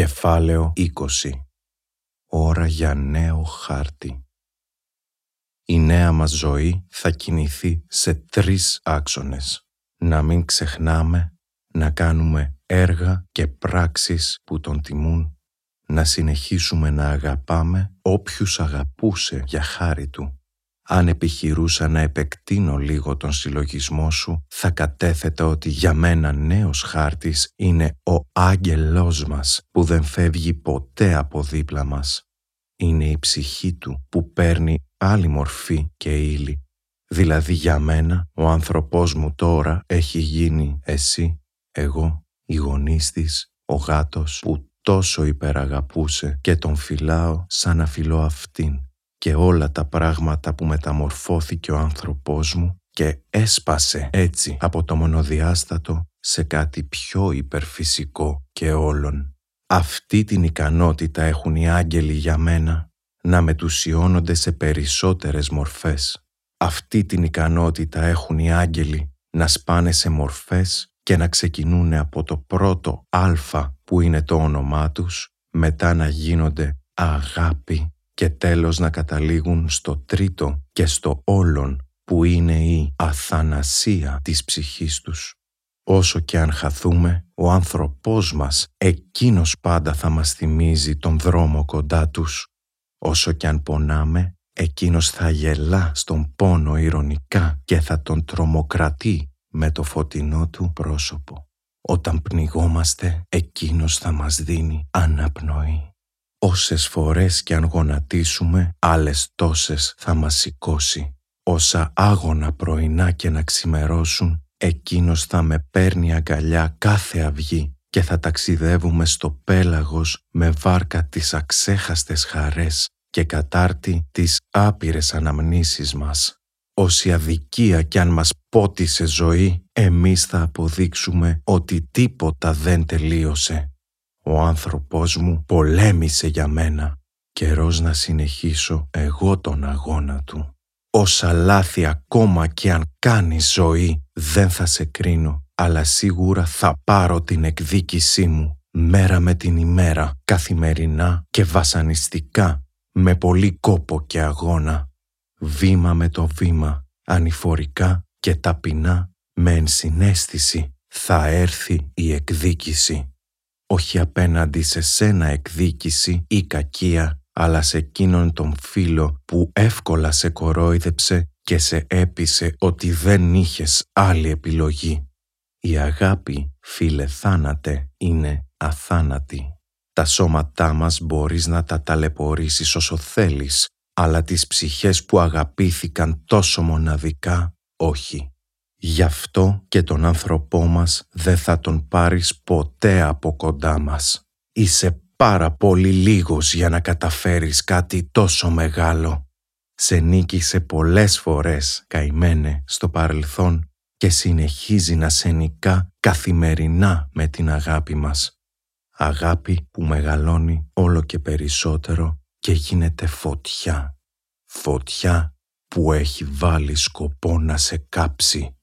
Κεφάλαιο 20 Ώρα για νέο χάρτη. Η νέα μας ζωή θα κινηθεί σε τρεις άξονες. Να μην ξεχνάμε να κάνουμε έργα και πράξεις που τον τιμούν, να συνεχίσουμε να αγαπάμε όποιους αγαπούσε για χάρη του αν επιχειρούσα να επεκτείνω λίγο τον συλλογισμό σου, θα κατέθετα ότι για μένα νέος χάρτης είναι ο άγγελός μας που δεν φεύγει ποτέ από δίπλα μας. Είναι η ψυχή του που παίρνει άλλη μορφή και ύλη. Δηλαδή για μένα ο άνθρωπός μου τώρα έχει γίνει εσύ, εγώ, η γονής της, ο γάτος που τόσο υπεραγαπούσε και τον φυλάω σαν να φιλώ αυτήν και όλα τα πράγματα που μεταμορφώθηκε ο άνθρωπός μου και έσπασε έτσι από το μονοδιάστατο σε κάτι πιο υπερφυσικό και όλων. Αυτή την ικανότητα έχουν οι άγγελοι για μένα να μετουσιώνονται σε περισσότερες μορφές. Αυτή την ικανότητα έχουν οι άγγελοι να σπάνε σε μορφές και να ξεκινούν από το πρώτο α που είναι το όνομά τους, μετά να γίνονται αγάπη και τέλος να καταλήγουν στο τρίτο και στο όλον που είναι η αθανασία της ψυχής τους. Όσο και αν χαθούμε, ο άνθρωπός μας, εκείνος πάντα θα μας θυμίζει τον δρόμο κοντά τους. Όσο και αν πονάμε, εκείνος θα γελά στον πόνο ηρωνικά και θα τον τρομοκρατεί με το φωτεινό του πρόσωπο. Όταν πνιγόμαστε, εκείνος θα μας δίνει αναπνοή. Όσες φορές κι αν γονατίσουμε, άλλες τόσες θα μας σηκώσει. Όσα άγωνα πρωινά και να ξημερώσουν, εκείνος θα με παίρνει αγκαλιά κάθε αυγή και θα ταξιδεύουμε στο πέλαγος με βάρκα τις αξέχαστες χαρές και κατάρτι τις άπειρες αναμνήσεις μας. Όση αδικία κι αν μας πότισε ζωή, εμείς θα αποδείξουμε ότι τίποτα δεν τελείωσε ο άνθρωπός μου πολέμησε για μένα. Καιρός να συνεχίσω εγώ τον αγώνα του. Όσα λάθη ακόμα και αν κάνει ζωή δεν θα σε κρίνω, αλλά σίγουρα θα πάρω την εκδίκησή μου μέρα με την ημέρα, καθημερινά και βασανιστικά, με πολύ κόπο και αγώνα. Βήμα με το βήμα, ανηφορικά και ταπεινά, με ενσυναίσθηση θα έρθει η εκδίκηση όχι απέναντι σε σένα εκδίκηση ή κακία, αλλά σε εκείνον τον φίλο που εύκολα σε κορόιδεψε και σε έπεισε ότι δεν είχες άλλη επιλογή. Η αγάπη, φίλε θάνατε, είναι αθάνατη. Τα σώματά μας μπορείς να τα ταλαιπωρήσεις όσο θέλεις, αλλά τις ψυχές που αγαπήθηκαν τόσο μοναδικά, όχι. Γι' αυτό και τον άνθρωπό μας δεν θα τον πάρεις ποτέ από κοντά μας. Είσαι πάρα πολύ λίγος για να καταφέρεις κάτι τόσο μεγάλο. Σε νίκησε πολλές φορές, καημένε, στο παρελθόν και συνεχίζει να σε νικά καθημερινά με την αγάπη μας. Αγάπη που μεγαλώνει όλο και περισσότερο και γίνεται φωτιά. Φωτιά που έχει βάλει σκοπό να σε κάψει